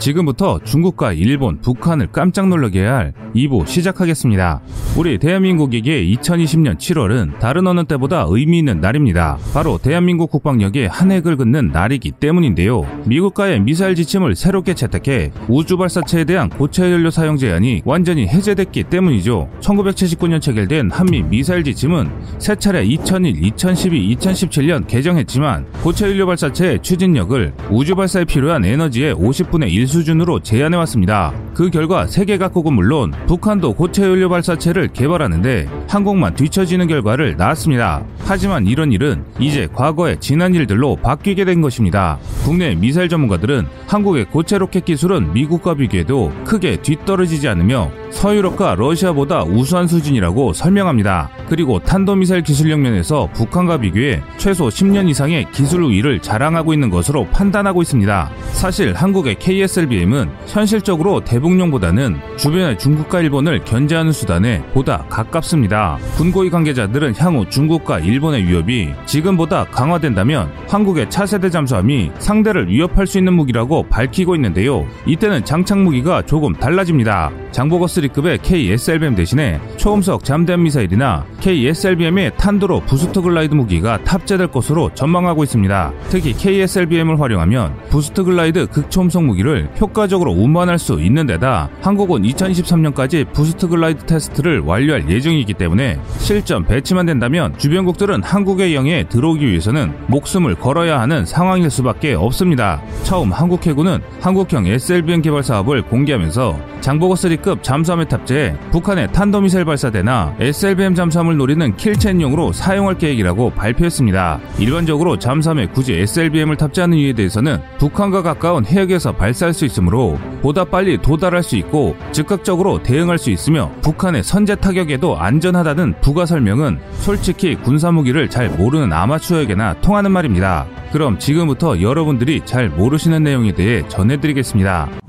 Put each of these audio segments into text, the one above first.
지금부터 중국과 일본, 북한을 깜짝 놀라게 할 2부 시작하겠습니다. 우리 대한민국에게 2020년 7월은 다른 어느 때보다 의미 있는 날입니다. 바로 대한민국 국방력의 한 획을 긋는 날이기 때문인데요. 미국과의 미사일 지침을 새롭게 채택해 우주 발사체에 대한 고체 연료 사용 제한이 완전히 해제됐기 때문이죠. 1979년 체결된 한미 미사일 지침은 세 차례 2001, 2012, 2017년 개정했지만 고체 연료 발사체의 추진력을 우주 발사에 필요한 에너지의 50분의 1 수준으로 제한해왔습니다. 그 결과 세계 각국은 물론 북한도 고체 연료 발사체를 개발하는데 한국만 뒤처지는 결과를 낳았습니다. 하지만 이런 일은 이제 과거의 지난 일들로 바뀌게 된 것입니다. 국내 미사일 전문가들은 한국의 고체 로켓 기술은 미국과 비교해도 크게 뒤떨어지지 않으며 서유럽과 러시아보다 우수한 수준이라고 설명합니다. 그리고 탄도미사일 기술력 면에서 북한과 비교해 최소 10년 이상의 기술 우위를 자랑하고 있는 것으로 판단하고 있습니다. 사실 한국의 KSLBM은 현실적으로 대북용보다는 주변의 중국과 일본을 견제하는 수단에 보다 가깝습니다. 군고위 관계자들은 향후 중국과 일본의 위협이 지금보다 강화된다면 한국의 차세대 잠수함이 상대를 위협할 수 있는 무기라고 밝히고 있는데요. 이때는 장착 무기가 조금 달라집니다. 장보거 3급의 KSLBM 대신에 초음속 잠대함 미사일이나 KSLBM의 탄두로 boost glide 무기가 탑재될 것으로 전망하고 있습니다. 특히 KSLBM을 활용하면 boost glide 극초음속 무기를 효과적으로 운반할 수 있는 데다 한국은 2023년까지 boost glide 테스트를 완료할 예정이기 때문에 실전 배치만 된다면 주변국들은 한국의 영해에 들어오기 위해서는 목숨을 걸어야 하는 상황일 수밖에 없습니다. 처음 한국 해군은 한국형 SLBM 개발 사업을 공개하면서 장보고 3급 잠수 함에 탑재해 북한의 탄도미사일 발사대나 SLBM 잠수함을 노리는 kill chain용으로 사용할 계획이라고 발표했습니다. 일반적으로 잠수함에 굳이 SLBM을 탑재하는 이유에 대해서는 북한과 가까운 해역에서 발사할 수 있으므로 보다 빨리 도달할 수 있고 즉각적으로 대응할 수 있으며 북한의 선제 타격에도 안전하다는 부가 설명은 솔직히 군사 무기를 잘 모르는 아마추어에게나 통하는 말입니다. 그럼 지금부터 여러분들이 잘 모르시는 내용에 대해 전해드리겠습니다.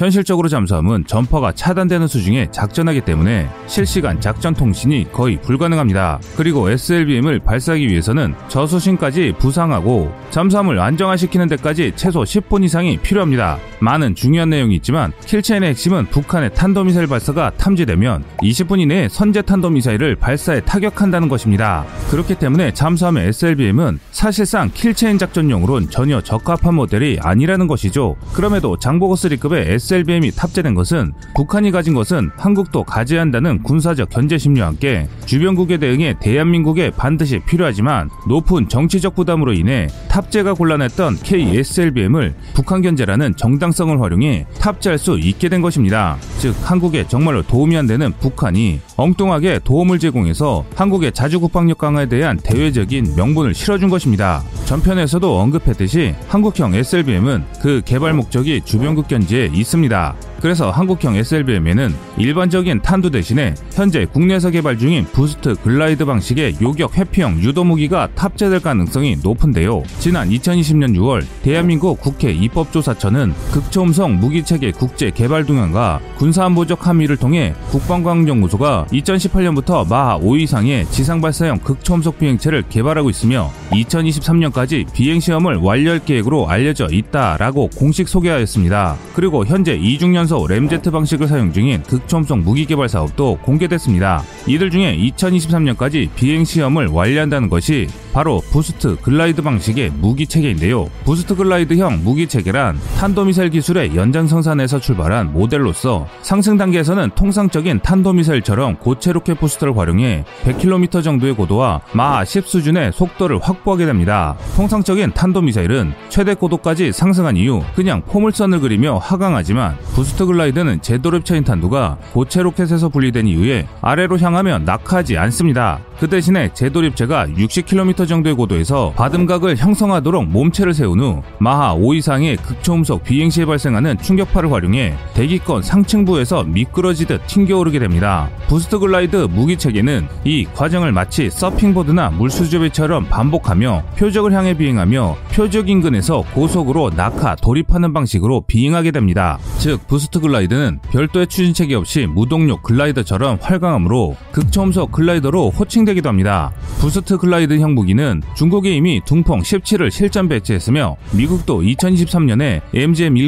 현실적으로 잠수함은 전파가 차단되는 수중에 작전하기 때문에 실시간 작전 통신이 거의 불가능합니다. 그리고 SLBM을 발사하기 위해서는 저수신까지 부상하고 잠수함을 안정화시키는 데까지 최소 10분 이상이 필요합니다. 많은 중요한 내용이 있지만 킬체인의 핵심은 북한의 탄도미사일 발사가 탐지되면 20분 이내에 선제 탄도미사일을 발사해 타격한다는 것입니다. 그렇기 때문에 잠수함의 SLBM은 사실상 kill chain 작전용으론 전혀 적합한 모델이 아니라는 것이죠. 그럼에도 장보고 3급의 SLBM이 탑재된 것은 북한이 가진 것은 한국도 가져야 한다는 군사적 견제 심리와 함께 주변국에 대응해 대한민국에 반드시 필요하지만 높은 정치적 부담으로 인해 탑재가 곤란했던 KSLBM을 북한 견제라는 정당 성을 활용해 탑재할 수 있게 된 것입니다. 즉 한국에 정말로 도움이 안 되는 북한이 엉뚱하게 도움을 제공해서 한국의 자주 국방력 강화에 대한 대외적인 명분을 실어준 것입니다. 전편에서도 언급했듯이 한국형 SLBM은 그 개발 목적이 주변국 견제에 있습니다. 그래서 한국형 SLBM에는 일반적인 탄두 대신에 현재 국내에서 개발 중인 boost glide 방식의 요격 회피형 유도 무기가 탑재될 가능성이 높은데요. 지난 2020년 6월 대한민국 국회 입법조사처는 극초음속 무기체계 국제 개발 동향과 군사안보적 함의를 통해 국방과학연구소가 2018년부터 마하 5 이상의 지상 발사형 극초음속 비행체를 개발하고 있으며 2023년까지 비행 시험을 완료할 계획으로 알려져 있다라고 공식 소개하였습니다. 그리고 현재 이중연소 램제트 방식을 사용 중인 극초음속 무기 개발 사업도 공개됐습니다. 이들 중에 2023년까지 비행 시험을 완료한다는 것이 바로 boost glide 방식의 무기 체계인데요. boost glide형 무기 체계란 탄도미사일 기술의 연장선상에서 출발한 모델로서 상승 단계에서는 통상적인 탄도미사일처럼 고체 로켓 부스터를 활용해 100km 정도의 고도와 마하 10 수준의 속도를 확보하게 됩니다. 통상적인 탄도미사일은 최대 고도까지 상승한 이후 그냥 포물선을 그리며 하강하지만 boost glide는 재돌입체인 탄두가 고체 로켓에서 분리된 이후에 아래로 향하며 낙하하지 않습니다. 그 대신에 재돌입체가 60km 정도의 고도에서 받음각을 형성하도록 몸체를 세운 후 마하 5 이상의 극초음속 비행 당시에 발생하는 충격파를 활용해 대기권 상층부에서 미끄러지듯 튕겨오르게 됩니다. boost glide 무기 체계는 이 과정을 마치 서핑보드나 물수제비처럼 반복하며 표적을 향해 비행하며 표적 인근에서 고속으로 낙하 돌입하는 방식으로 비행하게 됩니다. 즉 boost glide는 별도의 추진 체계 없이 무동력 글라이더처럼 활강함으로 극초음속 글라이더로 호칭되기도 합니다. boost glide형 무기는 중국이 이미 둥펑 17을 실전 배치했으며 미국도 2023년에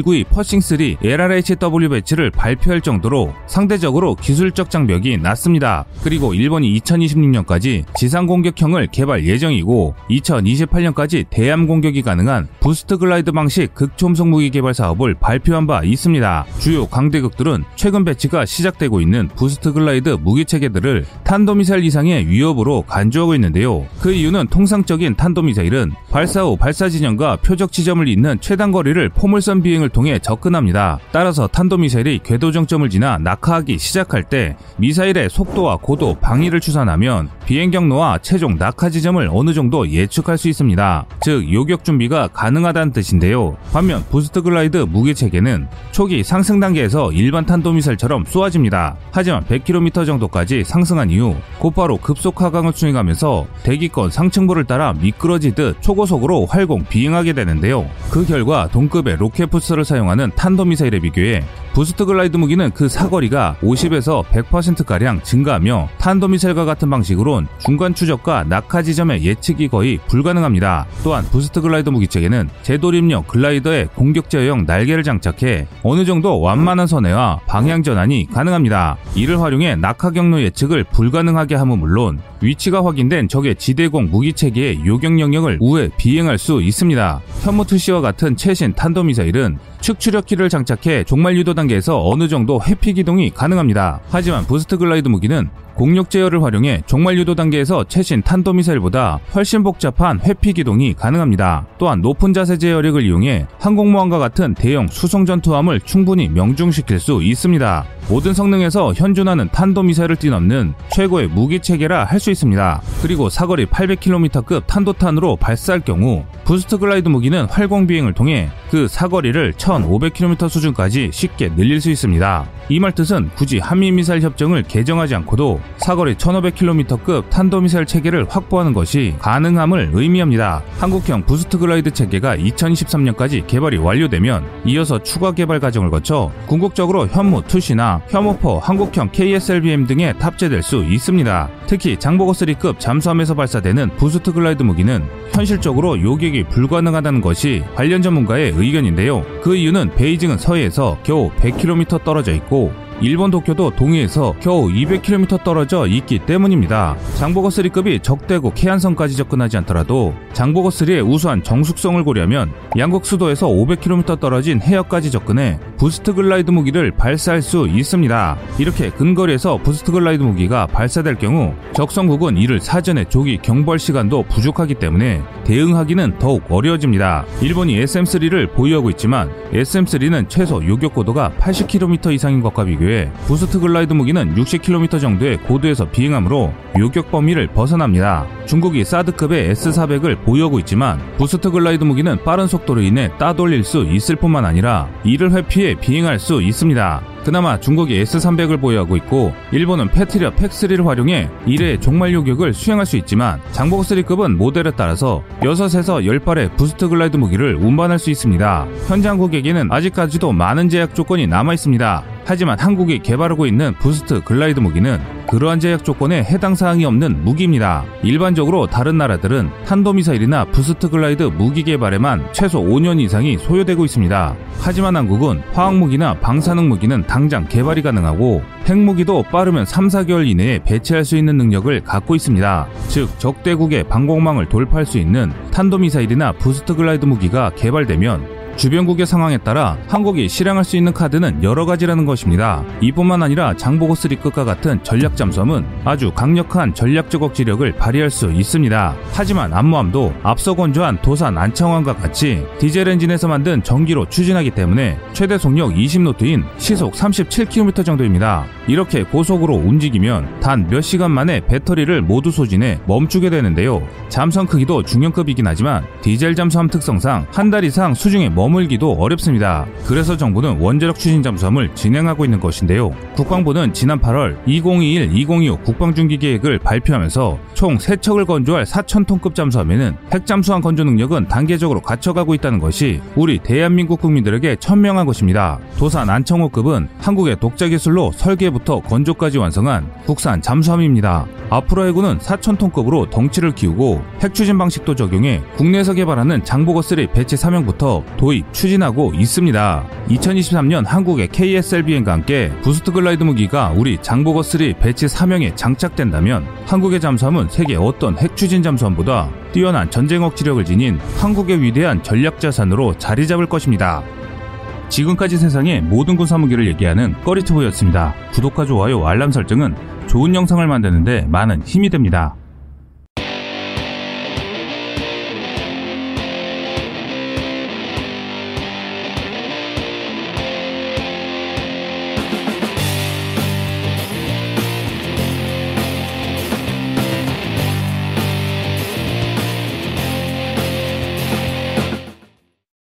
MGM192 퍼싱3 LRHW 배치를 발표할 정도로 상대적으로 기술적 장벽이 낮습니다. 그리고 일본이 2026년까지 지상 공격형을 개발 예정이고 2028년까지 대함 공격이 가능한 boost glide 방식 극초음속 무기 개발 사업을 발표한 바 있습니다. 주요 강대국들은 최근 배치가 시작되고 있는 boost glide 무기 체계들을 탄도미사일 이상의 위협으로 간주하고 있는데요. 그 이유는 통상적인 탄도미사일은 발사 후 발사 지점과 표적 지점을 잇는 최단 거리를 포물선 비행을 통해 접근합니다. 따라서 탄도미사일이 궤도 정점을 지나 낙하하기 시작할 때 미사일의 속도와 고도, 방위를 추산하면 비행 경로와 최종 낙하 지점을 어느 정도 예측할 수 있습니다. 즉 요격 준비가 가능하다는 뜻인데요. 반면 boost glide 무기 체계는 초기 상승 단계에서 일반 탄도미사일처럼 쏘아집니다. 하지만 100km 정도까지 상승한 이후 곧바로 급속 하강을 수행하면서 대기권 상층부를 따라 미끄러지듯 초고속으로 활공 비행하게 되는데요. 그 결과 동급의 로켓 부스터를 사용하는 탄도미사일에 비교해 boost glide 무기는 그 사거리가 50에서 100%가량 증가하며 탄도미사일과 같은 방식으론 중간 추적과 낙하 지점의 예측이 거의 불가능합니다. 또한 boost glide 무기 체계는 재돌입체 글라이더에 공력 제어형 날개를 장착해 어느 정도 완만한 선회와 방향 전환이 가능합니다. 이를 활용해 낙하 경로 예측을 불가능하게 함은 물론 위치가 확인된 적의 지대공 무기 체계의 요격 영역을 우회 비행할 수 있습니다. 현무2C와 같은 최신 탄도미사일은 측추력기를 장착해 종말 유도 단계에서 어느 정도 회피 기동이 가능합니다. 하지만 boost glide 무기는 공력 제어를 활용해 종말 유도 단계에서 최신 탄도미사일보다 훨씬 복잡한 회피 기동이 가능합니다. 또한 높은 자세 제어력을 이용해 항공모함과 같은 대형 수상 전투함을 충분히 명중시킬 수 있습니다. 모든 성능에서 현존하는 탄도미사일을 뛰어넘는 최고의 무기 체계라 할 수 있습니다. 그리고 사거리 800km급 탄도탄으로 발사할 경우 boost glide 무기는 활공 비행을 통해 그 사거리를 1500km 수준까지 쉽게 늘릴 수 있습니다. 이 말 뜻은 굳이 한미미사일 협정을 개정하지 않고도 사거리 1500km급 탄도미사일 체계를 확보하는 것이 가능함을 의미합니다. 한국형 boost glide 체계가 2023년까지 개발이 완료되면 이어서 추가 개발 과정을 거쳐 궁극적으로 현무 2C나 혐오포 한국형 KSLBM 등에 탑재될 수 있습니다. 특히 장보고 3급 잠수함에서 발사되는 boost glide 무기는 현실적으로 요격이 불가능하다는 것이 관련 전문가의 의견인데요. 그 이유는 베이징은 서해에서 겨우 100km 떨어져 있고 일본 도쿄도 동해에서 겨우 200km 떨어져 있기 때문입니다. 장보고 3급이 적대국 해안선까지 접근하지 않더라도 장보고 3의 우수한 정숙성을 고려하면 양국 수도에서 500km 떨어진 해역까지 접근해 boost glide 무기를 발사할 수 있습니다. 이렇게 근거리에서 boost glide 무기가 발사될 경우 적성국은 이를 사전에 조기 경보할 시간도 부족하기 때문에 대응하기는 더욱 어려워집니다. 일본이 SM3를 보유하고 있지만 SM3는 최소 요격 고도가 80km 이상인 것과 비교해 boost glide 무기는 60km 정도의 고도에서 비행하므로 요격 범위를 벗어납니다. 중국이 사드급의 S400을 보유하고 있지만 boost glide 무기는 빠른 속도로 인해 따돌릴 수 있을 뿐만 아니라 이를 회피해 비행할 수 있습니다. 그나마 중국이 S300을 보유하고 있고 일본은 패트리어트 PAC3를 활용해 1회 종말 요격을 수행할 수 있지만 장보고 3급은 모델에 따라서 6에서 10발의 boost glide 무기를 운반할 수 있습니다. 현재 한국에게는 아직까지도 많은 제약 조건이 남아 있습니다. 하지만 한국이 개발하고 있는 boost glide 무기는 그러한 제약 조건에 해당 사항이 없는 무기입니다. 일반적으로 다른 나라들은 탄도미사일이나 boost glide 무기 개발에만 최소 5년 이상이 소요되고 있습니다. 하지만 한국은 화학무기나 방사능 무기는 당장 개발이 가능하고 핵무기도 빠르면 3, 4개월 이내에 배치할 수 있는 능력을 갖고 있습니다. 즉 적대국의 방공망을 돌파할 수 있는 탄도미사일이나 boost glide 무기가 개발되면 주변국의 상황에 따라 한국이 실행할 수 있는 카드는 여러 가지라는 것입니다. 이뿐만 아니라 장보고 3급과 같은 전략 잠수함은 아주 강력한 전략적 억지력을 발휘할 수 있습니다. 하지만 안무함도 앞서 건조한 도산 안창환과 같이 디젤 엔진에서 만든 전기로 추진하기 때문에 최대 속력 20노트인 시속 37km 정도입니다. 이렇게 고속으로 움직이면 단 몇 시간 만에 배터리를 모두 소진해 멈추게 되는데요. 잠수함 크기도 중형급이긴 하지만 디젤 잠수함 특성상 한 달 이상 수중에 머물기도 어렵습니다. 그래서 정부는 원자력 추진 잠수함을 진행하고 있는 것인데요. 국방부는 지난 8월 2021-2025 국방중기 계획을 발표하면서 총 3척을 건조할 4,000톤급 잠수함에는 핵잠수함 건조 능력은 단계적으로 갖춰가고 있다는 것이 우리 대한민국 국민들에게 천명한 것입니다. 도산 안청호급은 한국의 독자 기술로 설계부터 건조까지 완성한 국산 잠수함입니다. 앞으로 해군은 4,000톤급으로 덩치를 키우고 핵추진 방식도 적용해 국내에서 개발하는 장보고3 batch 3형부터 도입, 추진하고 있습니다. 2023년 한국의 KSLBM과 함께 boost glide 무기가 우리 장보고3 batch 3형에 장착된다면 한국의 잠수함은 세계 어떤 핵추진 잠수함보다 뛰어난 전쟁 억지력을 지닌 한국의 위대한 전략 자산으로 자리 잡을 것입니다. 지금까지 세상의 모든 군사무기를 얘기하는 꺼리튜브였습니다. 구독과 좋아요, 알람 설정은 좋은 영상을 만드는데 많은 힘이 됩니다.